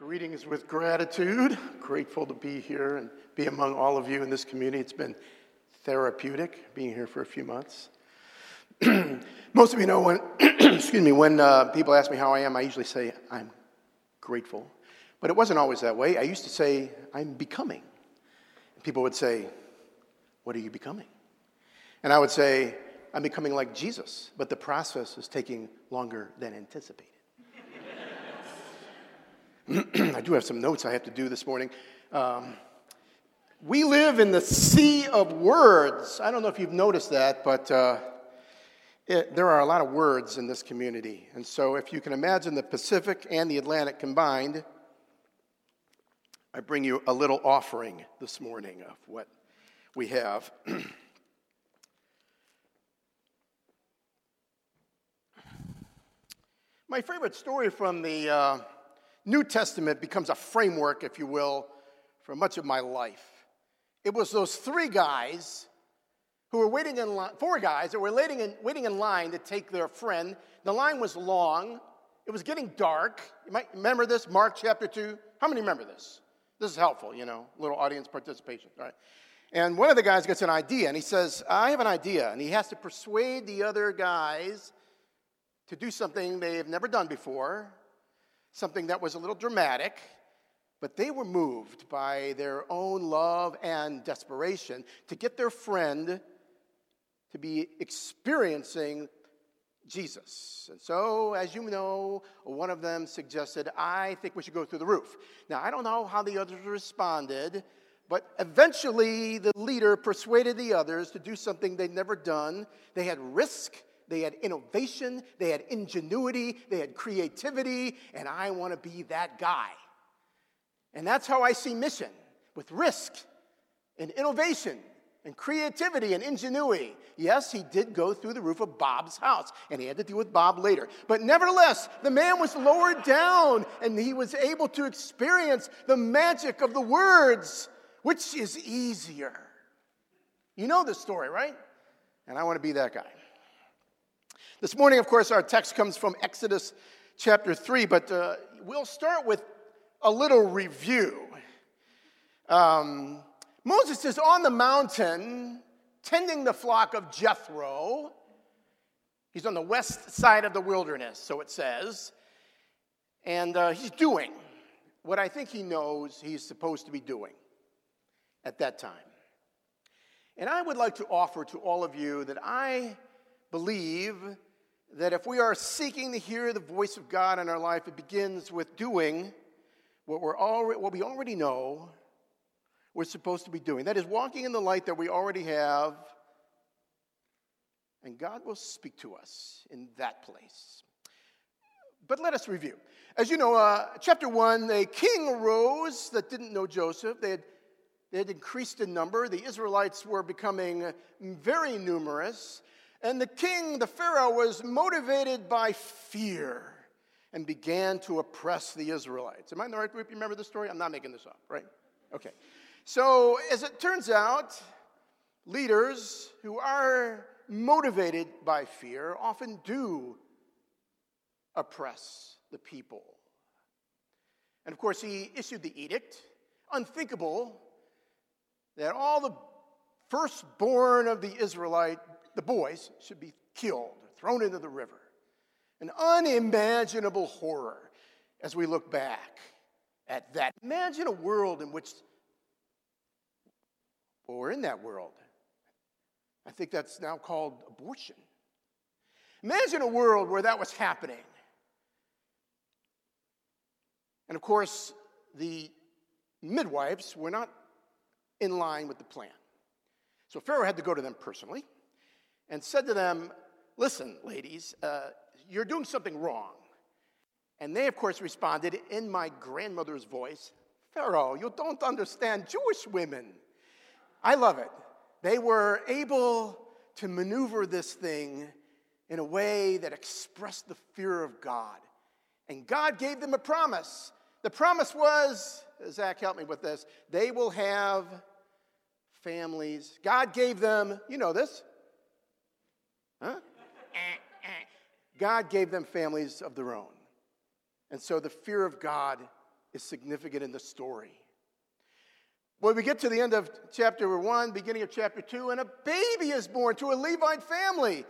Greetings with gratitude. Grateful to be here and be among all of you in this community. It's been therapeutic being here for a few months. Most of you know when, excuse me, when uh, people ask me how I am, I usually say I'm grateful. But it wasn't always that way. I used to say I'm becoming. People would say, What are you becoming? And I would say, I'm becoming like Jesus, but the process is taking longer than anticipated. I do have some notes I have to do this morning. Um, we live in the sea of words. I don't know if you've noticed that, but uh, it, there are a lot of words in this community. And so, if you can imagine the Pacific and the Atlantic combined, I bring you a little offering this morning of what we have. My favorite story from the uh, New Testament becomes a framework, if you will, for much of my life. It was those three guys who were waiting in line, four guys that were waiting in, waiting in line to take their friend. The line was long, it was getting dark. You might remember this, Mark chapter 2. How many remember this? This is helpful, you know, little audience participation, all right? And one of the guys gets an idea, and he says, I have an idea. And he has to persuade the other guys to do something they've never done before something that was a little dramatic, but they were moved by their own love and desperation to get their friend to be experiencing Jesus. And so, as you know, one of them suggested, I think we should go through the roof. Now, I don't know how the others responded, but eventually the leader persuaded the others to do something they'd never done. They had risk they had innovation, they had ingenuity, they had creativity, and I want to be that guy. And that's how I see mission with risk and innovation and creativity and ingenuity. Yes, he did go through the roof of Bob's house, and he had to deal with Bob later. But nevertheless, the man was lowered down, and he was able to experience the magic of the words, which is easier. You know the story, right? And I want to be that guy. This morning, of course, our text comes from Exodus chapter 3, but uh, we'll start with a little review. Um, Moses is on the mountain tending the flock of Jethro. He's on the west side of the wilderness, so it says. And uh, he's doing what I think he knows he's supposed to be doing at that time. And I would like to offer to all of you that I believe that if we are seeking to hear the voice of God in our life, it begins with doing what, we're already, what we already know we're supposed to be doing. That is, walking in the light that we already have, and God will speak to us in that place. But let us review. As you know, uh, chapter 1, a king arose that didn't know Joseph. They had, they had increased in number. The Israelites were becoming very numerous. And the king, the Pharaoh, was motivated by fear and began to oppress the Israelites. Am I in the right group? You remember the story? I'm not making this up, right? Okay. So, as it turns out, leaders who are motivated by fear often do oppress the people. And of course, he issued the edict, unthinkable, that all the firstborn of the Israelite the boys should be killed, thrown into the river. An unimaginable horror as we look back at that. Imagine a world in which, well, we're in that world. I think that's now called abortion. Imagine a world where that was happening. And of course, the midwives were not in line with the plan. So Pharaoh had to go to them personally and said to them, Listen, ladies, uh, you're doing something wrong. And they, of course, responded in my grandmother's voice Pharaoh, you don't understand Jewish women. I love it. They were able to maneuver this thing in a way that expressed the fear of God. And God gave them a promise. The promise was, Zach, help me with this, they will have families. God gave them, you know this, God gave them families of their own. And so the fear of God is significant in the story. When we get to the end of chapter 1, beginning of chapter 2, and a baby is born to a Levite family.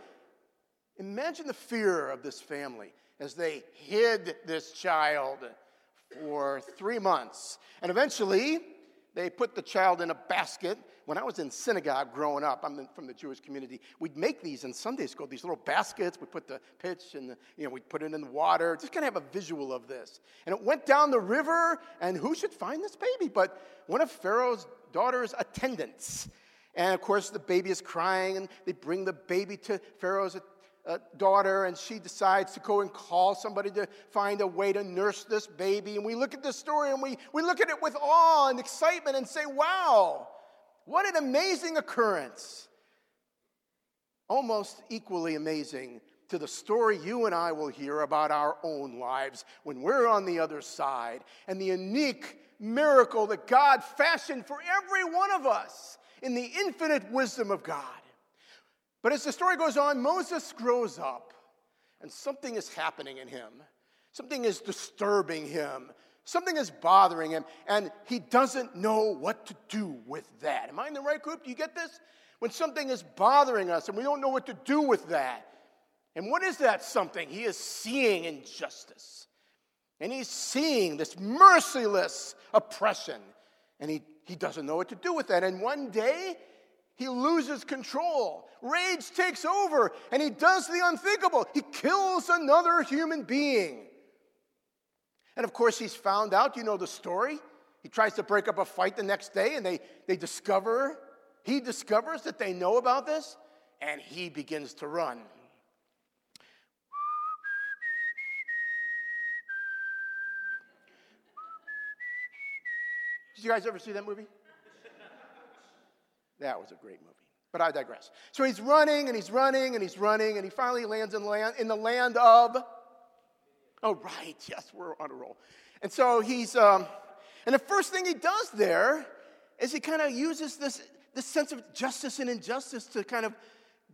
Imagine the fear of this family as they hid this child for three months. And eventually, they put the child in a basket. When I was in synagogue growing up, I'm from the Jewish community, we'd make these in Sunday school, these little baskets. We put the pitch and, you know, we'd put it in the water. Just kind of have a visual of this. And it went down the river, and who should find this baby but one of Pharaoh's daughter's attendants? And of course, the baby is crying, and they bring the baby to Pharaoh's uh, daughter, and she decides to go and call somebody to find a way to nurse this baby. And we look at this story and we, we look at it with awe and excitement and say, wow, what an amazing occurrence. Almost equally amazing to the story you and I will hear about our own lives when we're on the other side and the unique miracle that God fashioned for every one of us in the infinite wisdom of God. But as the story goes on, Moses grows up and something is happening in him. Something is disturbing him. Something is bothering him, and he doesn't know what to do with that. Am I in the right group? Do you get this? When something is bothering us and we don't know what to do with that. And what is that something? He is seeing injustice. And he's seeing this merciless oppression. And he, he doesn't know what to do with that. And one day, he loses control. Rage takes over, and he does the unthinkable. He kills another human being. And of course, he's found out, you know the story. He tries to break up a fight the next day, and they, they discover, he discovers that they know about this, and he begins to run. Did you guys ever see that movie? That was a great movie. But I digress. So he's running and he's running and he's running and he finally lands in the land, in the land of. Oh, right. Yes, we're on a roll. And so he's. Um, and the first thing he does there is he kind of uses this, this sense of justice and injustice to kind of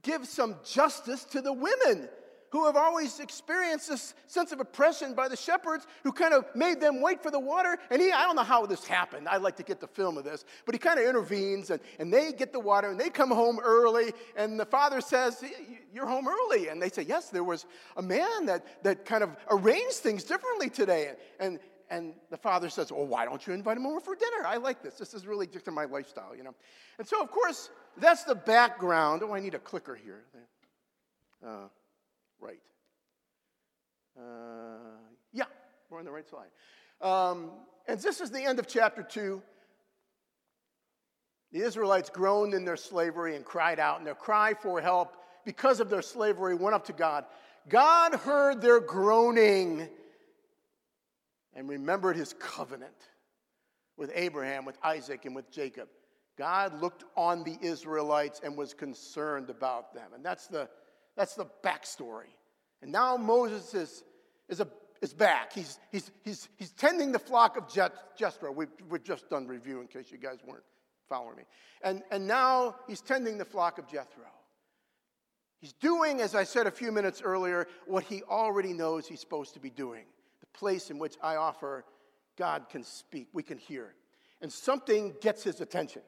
give some justice to the women who have always experienced this sense of oppression by the shepherds who kind of made them wait for the water. And he, I don't know how this happened. I'd like to get the film of this. But he kind of intervenes and, and they get the water and they come home early. And the father says, You're home early. And they say, Yes, there was a man that, that kind of arranged things differently today. And, and the father says, Well, why don't you invite him over for dinner? I like this. This is really just in my lifestyle, you know. And so, of course, that's the background. Oh, I need a clicker here. Uh, right. Uh, yeah, we're on the right side. Um, and this is the end of chapter 2. The Israelites groaned in their slavery and cried out, and their cry for help because of their slavery went up to God. God heard their groaning and remembered his covenant with Abraham, with Isaac, and with Jacob. God looked on the Israelites and was concerned about them. And that's the, that's the backstory. And now Moses is, is, a, is back. He's, he's, he's, he's tending the flock of Jethro. We've, we've just done review in case you guys weren't following me. And, and now he's tending the flock of Jethro. He's doing, as I said a few minutes earlier, what he already knows he's supposed to be doing. The place in which I offer God can speak, we can hear. And something gets his attention.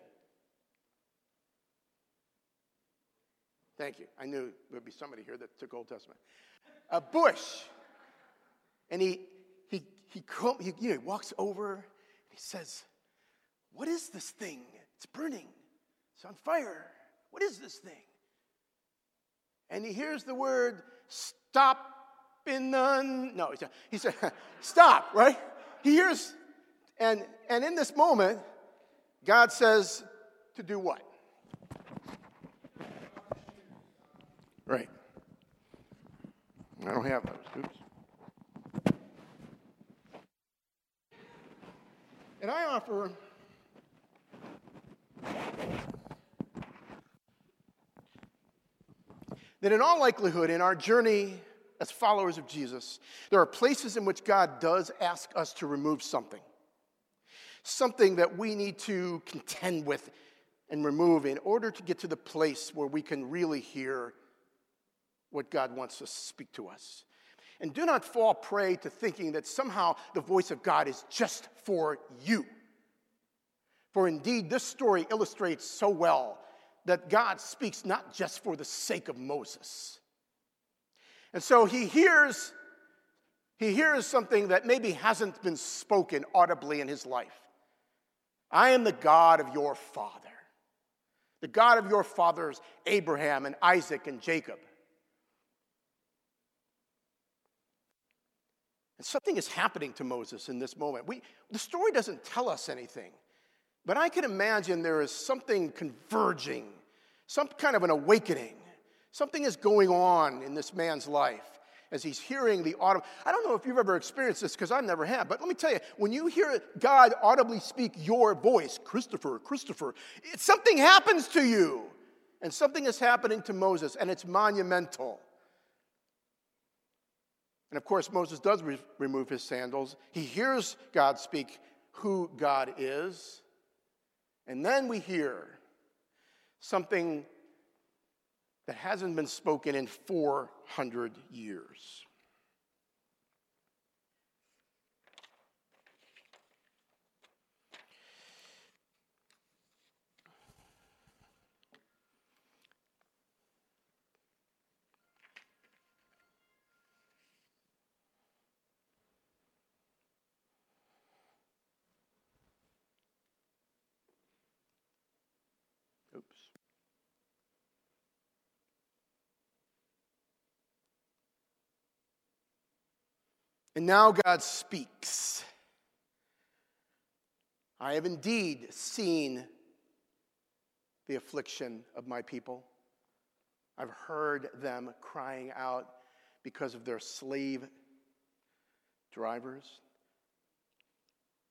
Thank you. I knew there would be somebody here that took Old Testament. A bush. And he, he, he, he, you know, he walks over and he says, What is this thing? It's burning. It's on fire. What is this thing? And he hears the word stop in the. No, he said, he said, Stop, right? He hears, and, and in this moment, God says to do what? Right. I don't have those. Oops. And I offer that in all likelihood, in our journey as followers of Jesus, there are places in which God does ask us to remove something. Something that we need to contend with and remove in order to get to the place where we can really hear what God wants to speak to us. And do not fall prey to thinking that somehow the voice of God is just for you. For indeed, this story illustrates so well that God speaks not just for the sake of Moses. And so he hears he hears something that maybe hasn't been spoken audibly in his life. I am the God of your father. The God of your fathers Abraham and Isaac and Jacob. Something is happening to Moses in this moment. We, the story doesn't tell us anything. But I can imagine there is something converging, some kind of an awakening. Something is going on in this man's life as he's hearing the audible. I don't know if you've ever experienced this because I've never have, but let me tell you, when you hear God audibly speak your voice, Christopher, Christopher, it, something happens to you. And something is happening to Moses, and it's monumental. And of course, Moses does re- remove his sandals. He hears God speak who God is. And then we hear something that hasn't been spoken in 400 years. And now God speaks. I have indeed seen the affliction of my people. I've heard them crying out because of their slave drivers.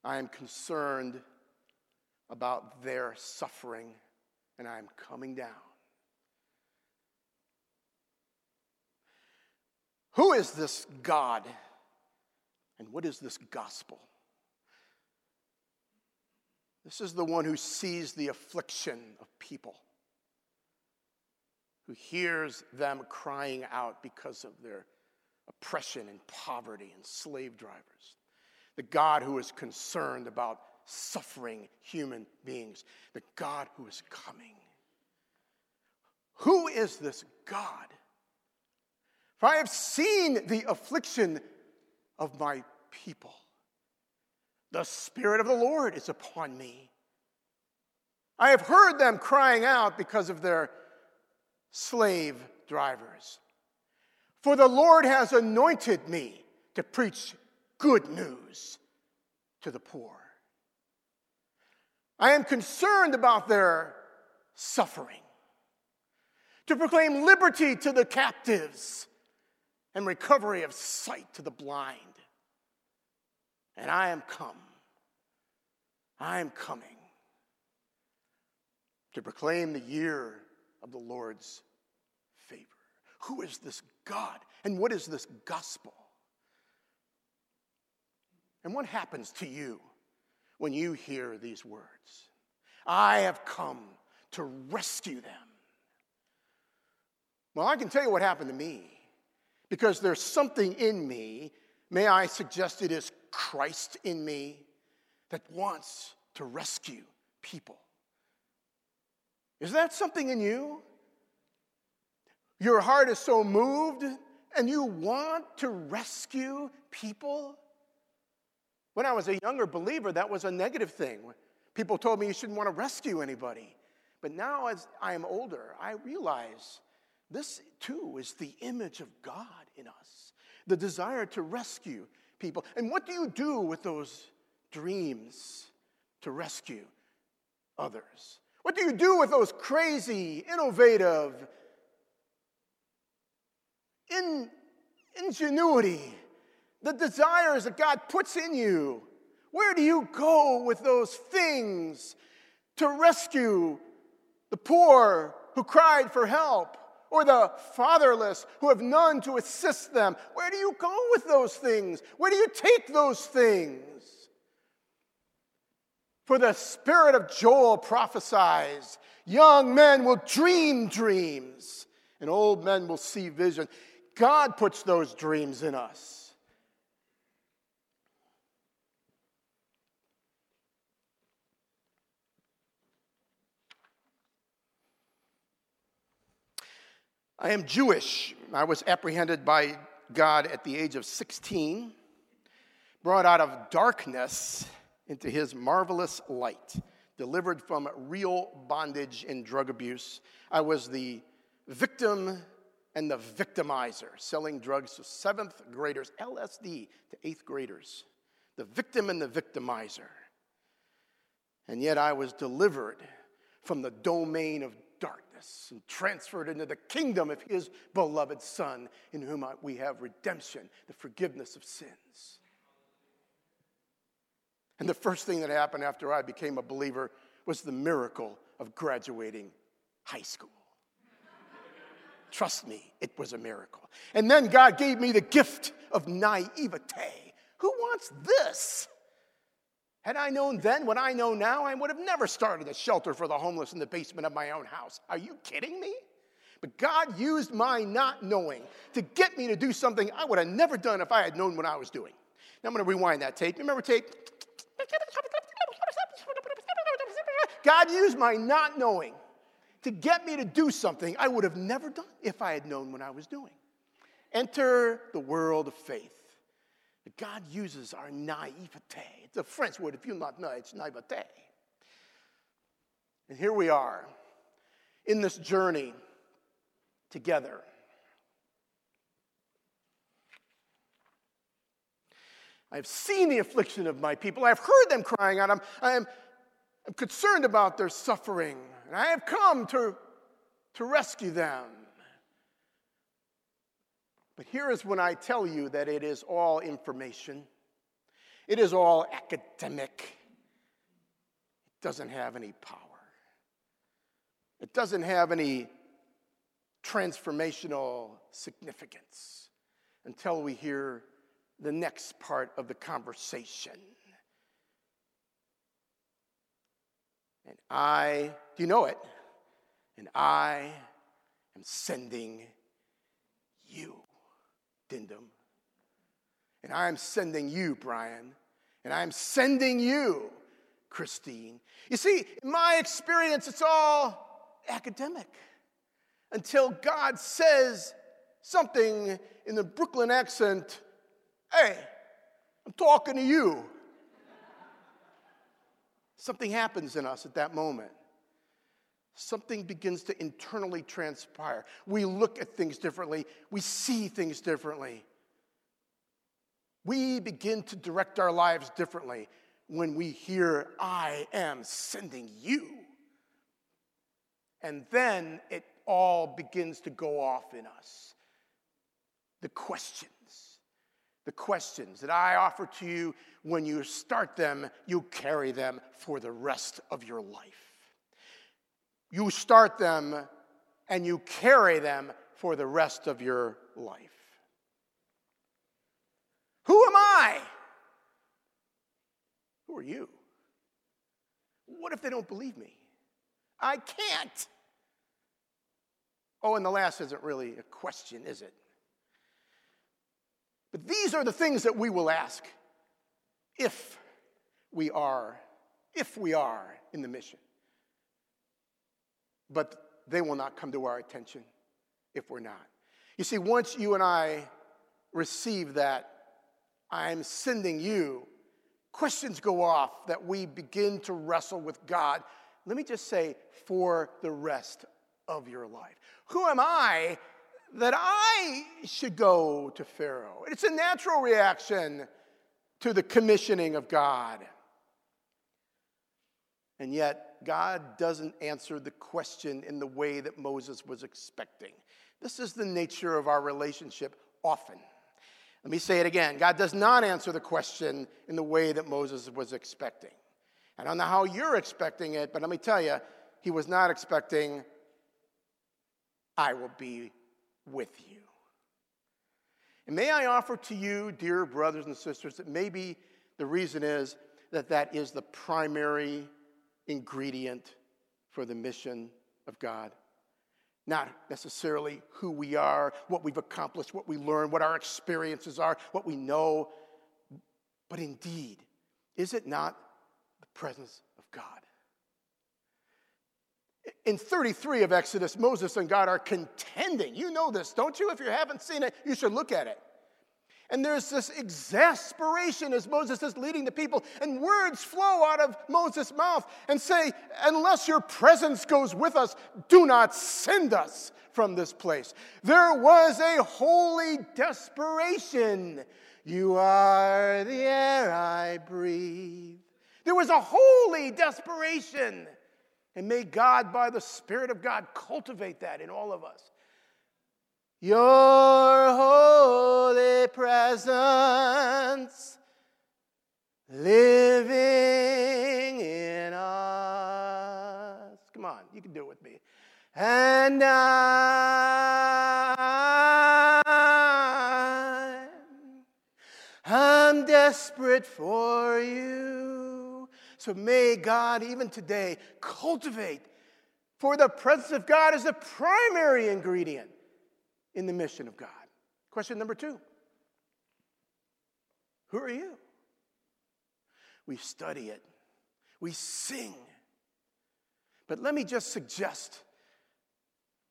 I am concerned about their suffering, and I am coming down. Who is this God? And what is this gospel? This is the one who sees the affliction of people, who hears them crying out because of their oppression and poverty and slave drivers. The God who is concerned about suffering human beings, the God who is coming. Who is this God? For I have seen the affliction of my people. The Spirit of the Lord is upon me. I have heard them crying out because of their slave drivers. For the Lord has anointed me to preach good news to the poor. I am concerned about their suffering, to proclaim liberty to the captives and recovery of sight to the blind and I am come. I am coming to proclaim the year of the Lord's favor. Who is this God? And what is this gospel? And what happens to you when you hear these words? I have come to rescue them. Well, I can tell you what happened to me because there's something in me. May I suggest it is Christ in me that wants to rescue people. Is that something in you? Your heart is so moved and you want to rescue people? When I was a younger believer, that was a negative thing. People told me you shouldn't want to rescue anybody. But now, as I am older, I realize this too is the image of God in us the desire to rescue people. And what do you do with those dreams to rescue others? What do you do with those crazy, innovative, in, ingenuity, the desires that God puts in you? Where do you go with those things to rescue the poor who cried for help? Or the fatherless who have none to assist them. Where do you go with those things? Where do you take those things? For the spirit of Joel prophesies young men will dream dreams, and old men will see vision. God puts those dreams in us. I am Jewish. I was apprehended by God at the age of 16, brought out of darkness into his marvelous light, delivered from real bondage and drug abuse. I was the victim and the victimizer, selling drugs to seventh graders, LSD to eighth graders. The victim and the victimizer. And yet I was delivered from the domain of and transferred into the kingdom of his beloved Son, in whom we have redemption, the forgiveness of sins. And the first thing that happened after I became a believer was the miracle of graduating high school. Trust me, it was a miracle. And then God gave me the gift of naivete. Who wants this? Had I known then what I know now, I would have never started a shelter for the homeless in the basement of my own house. Are you kidding me? But God used my not knowing to get me to do something I would have never done if I had known what I was doing. Now I'm going to rewind that tape. Remember tape? God used my not knowing to get me to do something I would have never done if I had known what I was doing. Enter the world of faith. God uses our naivete. It's a French word, if you not know, it's naivete. And here we are in this journey together. I've seen the affliction of my people. I've heard them crying out. I'm, I'm, I'm concerned about their suffering and I have come to, to rescue them. But here is when I tell you that it is all information, it is all academic, it doesn't have any power, it doesn't have any transformational significance until we hear the next part of the conversation. And I, do you know it? And I am sending you, Dindum. And I am sending you, Brian. And I am sending you, Christine. You see, in my experience, it's all academic until God says something in the Brooklyn accent Hey, I'm talking to you. Something happens in us at that moment. Something begins to internally transpire. We look at things differently, we see things differently. We begin to direct our lives differently when we hear, I am sending you. And then it all begins to go off in us. The questions the questions that I offer to you, when you start them, you carry them for the rest of your life. You start them and you carry them for the rest of your life. Who am I? Who are you? What if they don't believe me? I can't. Oh, and the last isn't really a question, is it? But these are the things that we will ask if we are, if we are in the mission. But they will not come to our attention if we're not. You see, once you and I receive that, I'm sending you, questions go off that we begin to wrestle with God. Let me just say, for the rest of your life. Who am I that I should go to Pharaoh. It's a natural reaction to the commissioning of God. And yet, God doesn't answer the question in the way that Moses was expecting. This is the nature of our relationship often. Let me say it again God does not answer the question in the way that Moses was expecting. I don't know how you're expecting it, but let me tell you, he was not expecting, I will be with you. And may I offer to you, dear brothers and sisters, that maybe the reason is that that is the primary ingredient for the mission of God. not necessarily who we are, what we've accomplished, what we learn, what our experiences are, what we know, but indeed, is it not the presence of God? In 33 of Exodus, Moses and God are contending. You know this, don't you? If you haven't seen it, you should look at it. And there's this exasperation as Moses is leading the people, and words flow out of Moses' mouth and say, Unless your presence goes with us, do not send us from this place. There was a holy desperation. You are the air I breathe. There was a holy desperation. And may God, by the Spirit of God, cultivate that in all of us. Your holy presence living in us. Come on, you can do it with me. And I, I'm desperate for you. So may God, even today, cultivate, for the presence of God is the primary ingredient in the mission of God. Question number two Who are you? We study it, we sing. But let me just suggest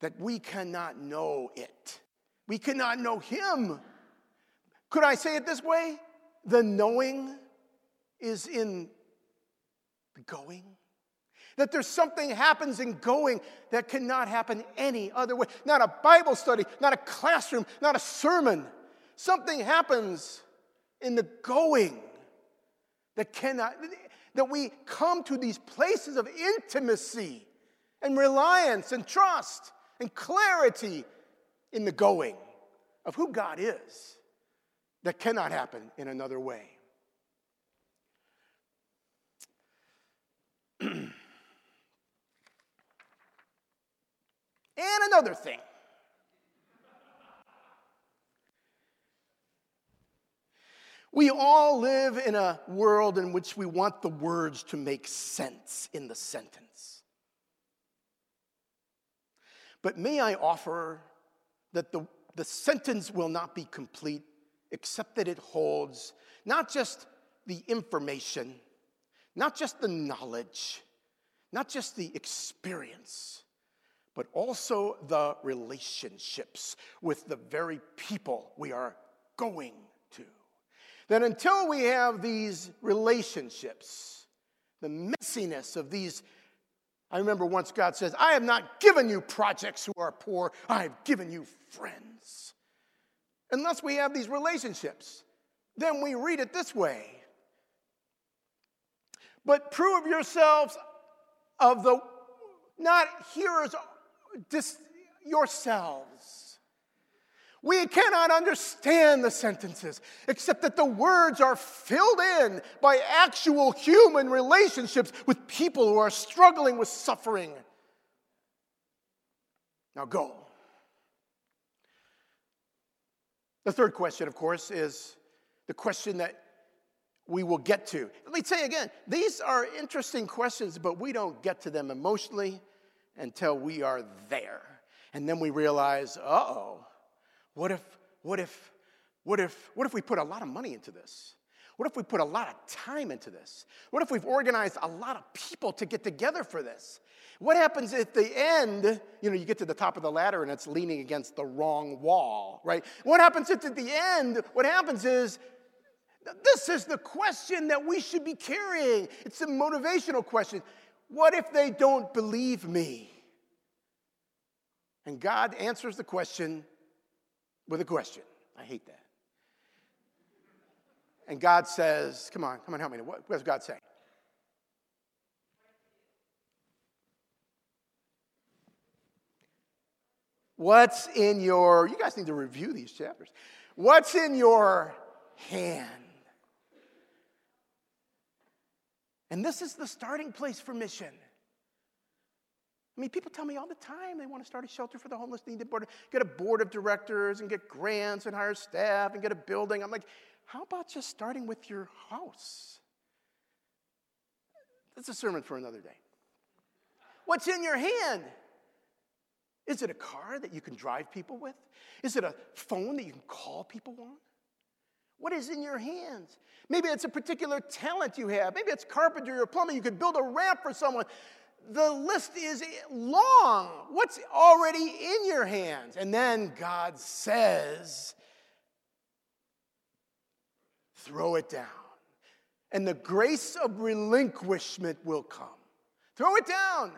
that we cannot know it. We cannot know Him. Could I say it this way? The knowing is in the going. That there's something happens in going that cannot happen any other way. Not a Bible study, not a classroom, not a sermon. Something happens in the going that cannot, that we come to these places of intimacy and reliance and trust and clarity in the going of who God is that cannot happen in another way. And another thing. We all live in a world in which we want the words to make sense in the sentence. But may I offer that the, the sentence will not be complete except that it holds not just the information, not just the knowledge, not just the experience, but also the relationships with the very people we are going to. That until we have these relationships, the messiness of these, I remember once God says, I have not given you projects who are poor, I have given you friends. Unless we have these relationships, then we read it this way. But prove yourselves of the not hearers dis- yourselves. We cannot understand the sentences except that the words are filled in by actual human relationships with people who are struggling with suffering. Now go. The third question, of course, is the question that we will get to. Let me say again, these are interesting questions, but we don't get to them emotionally until we are there. And then we realize, uh oh, what if, what if, what if, what if we put a lot of money into this? What if we put a lot of time into this? What if we've organized a lot of people to get together for this? What happens at the end? You know, you get to the top of the ladder and it's leaning against the wrong wall, right? What happens at the end? What happens is this is the question that we should be carrying. It's a motivational question. What if they don't believe me? And God answers the question with a question. I hate that. And God says, Come on, come on, help me. What, what does God say? What's in your, you guys need to review these chapters. What's in your hand? And this is the starting place for mission. I mean, people tell me all the time they want to start a shelter for the homeless, need to board, get a board of directors and get grants and hire staff and get a building. I'm like, how about just starting with your house? That's a sermon for another day. What's in your hand Is it a car that you can drive people with? Is it a phone that you can call people on? What is in your hands? Maybe it's a particular talent you have. Maybe it's carpentry or plumbing. You could build a ramp for someone. The list is long. What's already in your hands? And then God says, throw it down. And the grace of relinquishment will come. Throw it down.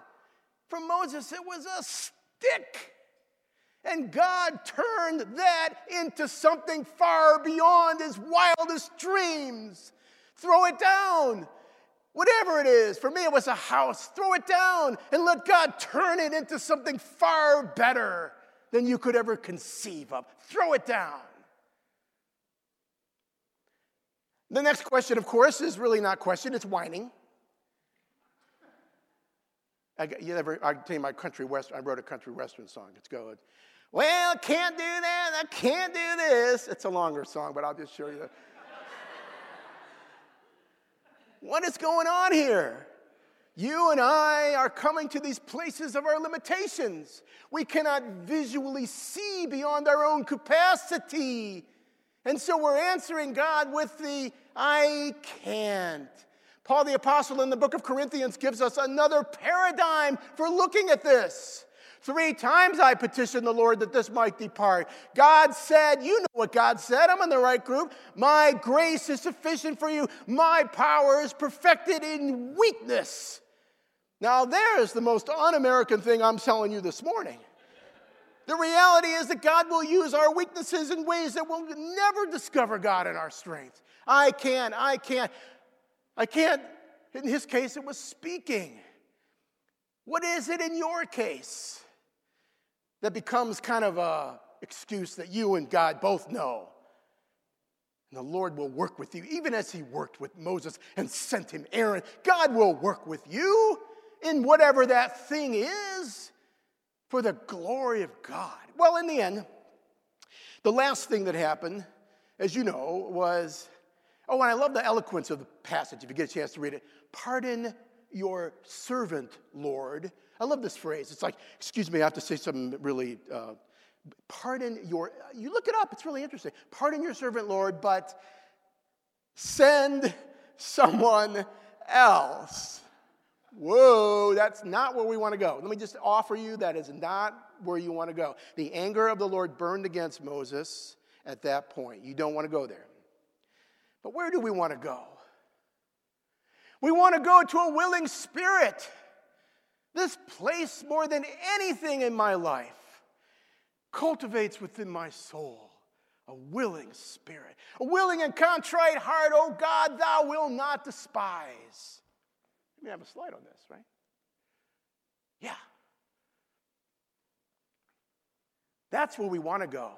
For Moses, it was a stick. And God turned that into something far beyond his wildest dreams. Throw it down. Whatever it is, for me it was a house. Throw it down and let God turn it into something far better than you could ever conceive of. Throw it down. The next question, of course, is really not question, it's whining. I, you ever, I tell you my country western, I wrote a country western song. It's good. Well, I can't do that, I can't do this. It's a longer song, but I'll just show you. what is going on here? You and I are coming to these places of our limitations. We cannot visually see beyond our own capacity. And so we're answering God with the I can't. Paul the Apostle in the book of Corinthians gives us another paradigm for looking at this. Three times I petitioned the Lord that this might depart. God said, You know what God said. I'm in the right group. My grace is sufficient for you. My power is perfected in weakness. Now, there's the most un American thing I'm telling you this morning. The reality is that God will use our weaknesses in ways that we'll never discover God in our strength. I can't, I can't. I can't, in his case, it was speaking. What is it in your case that becomes kind of a excuse that you and God both know? And the Lord will work with you, even as he worked with Moses and sent him Aaron. God will work with you in whatever that thing is for the glory of God. Well, in the end, the last thing that happened, as you know, was Oh, and I love the eloquence of the passage if you get a chance to read it. Pardon your servant, Lord. I love this phrase. It's like, excuse me, I have to say something really. Uh, pardon your, you look it up, it's really interesting. Pardon your servant, Lord, but send someone else. Whoa, that's not where we want to go. Let me just offer you that is not where you want to go. The anger of the Lord burned against Moses at that point. You don't want to go there. But where do we want to go? We want to go to a willing spirit. This place, more than anything in my life, cultivates within my soul a willing spirit, a willing and contrite heart. Oh God, thou wilt not despise. Let me have a slide on this, right? Yeah. That's where we want to go,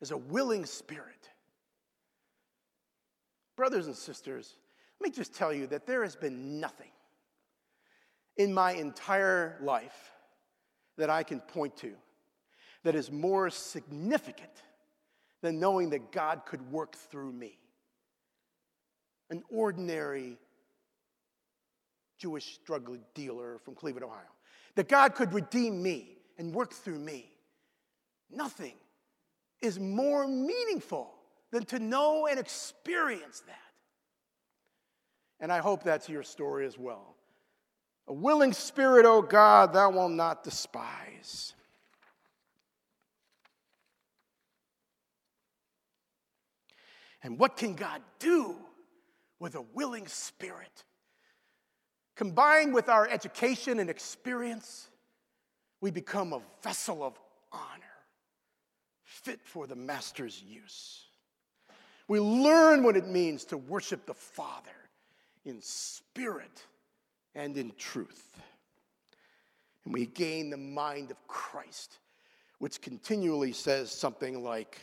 is a willing spirit. Brothers and sisters, let me just tell you that there has been nothing in my entire life that I can point to that is more significant than knowing that God could work through me. An ordinary Jewish drug dealer from Cleveland, Ohio. That God could redeem me and work through me. Nothing is more meaningful than to know and experience that. And I hope that's your story as well. A willing spirit, O oh God, thou wilt not despise. And what can God do with a willing spirit? Combined with our education and experience, we become a vessel of honor, fit for the Master's use. We learn what it means to worship the Father in spirit and in truth. And we gain the mind of Christ, which continually says something like,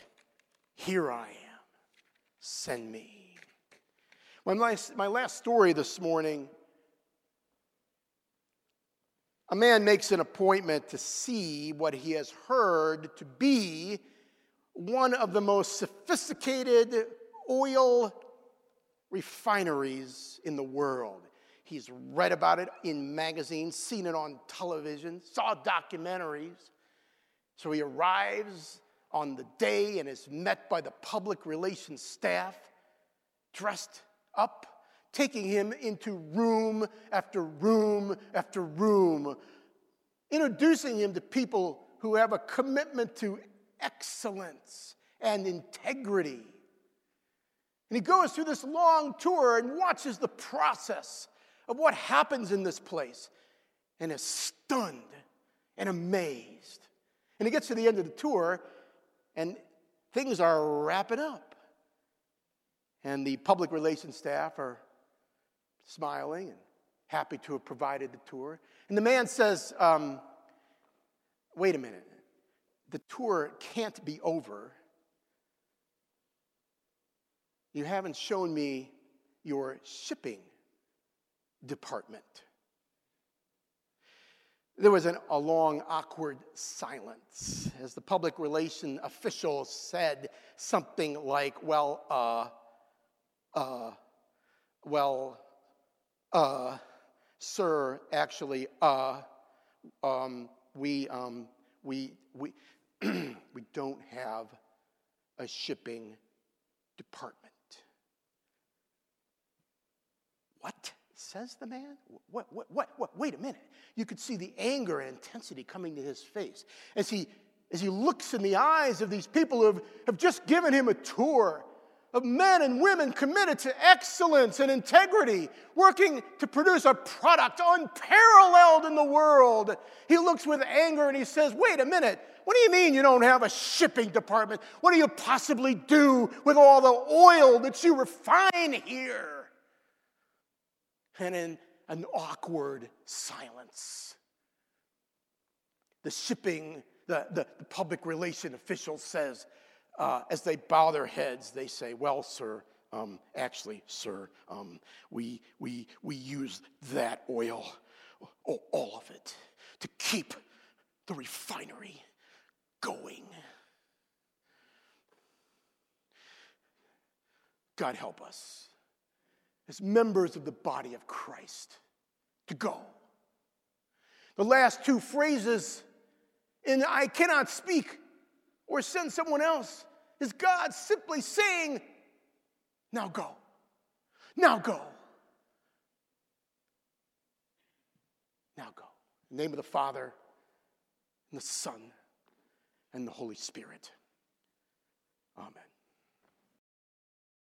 Here I am, send me. My last, my last story this morning a man makes an appointment to see what he has heard to be one of the most sophisticated oil refineries in the world. He's read about it in magazines, seen it on television, saw documentaries. So he arrives on the day and is met by the public relations staff, dressed up, taking him into room after room after room, introducing him to people who have a commitment to excellence and integrity. And he goes through this long tour and watches the process of what happens in this place and is stunned and amazed. And he gets to the end of the tour and things are wrapping up. And the public relations staff are smiling and happy to have provided the tour. And the man says, um, Wait a minute, the tour can't be over. You haven't shown me your shipping department. There was an, a long, awkward silence as the public relation official said something like, Well, uh, uh, well, uh, sir, actually, uh, um, we, um, we, we, we don't have a shipping department. What? Says the man? What, what, what, what? Wait a minute. You could see the anger and intensity coming to his face as he, as he looks in the eyes of these people who have, have just given him a tour of men and women committed to excellence and integrity, working to produce a product unparalleled in the world. He looks with anger and he says, Wait a minute, what do you mean you don't have a shipping department? What do you possibly do with all the oil that you refine here? And in an awkward silence, the shipping, the, the, the public relation official says, uh, as they bow their heads, they say, Well, sir, um, actually, sir, um, we, we, we use that oil, all of it, to keep the refinery going. God help us as members of the body of Christ to go. The last two phrases in I cannot speak or send someone else is God simply saying, Now go. Now go. Now go. In the name of the Father, and the Son, and the Holy Spirit.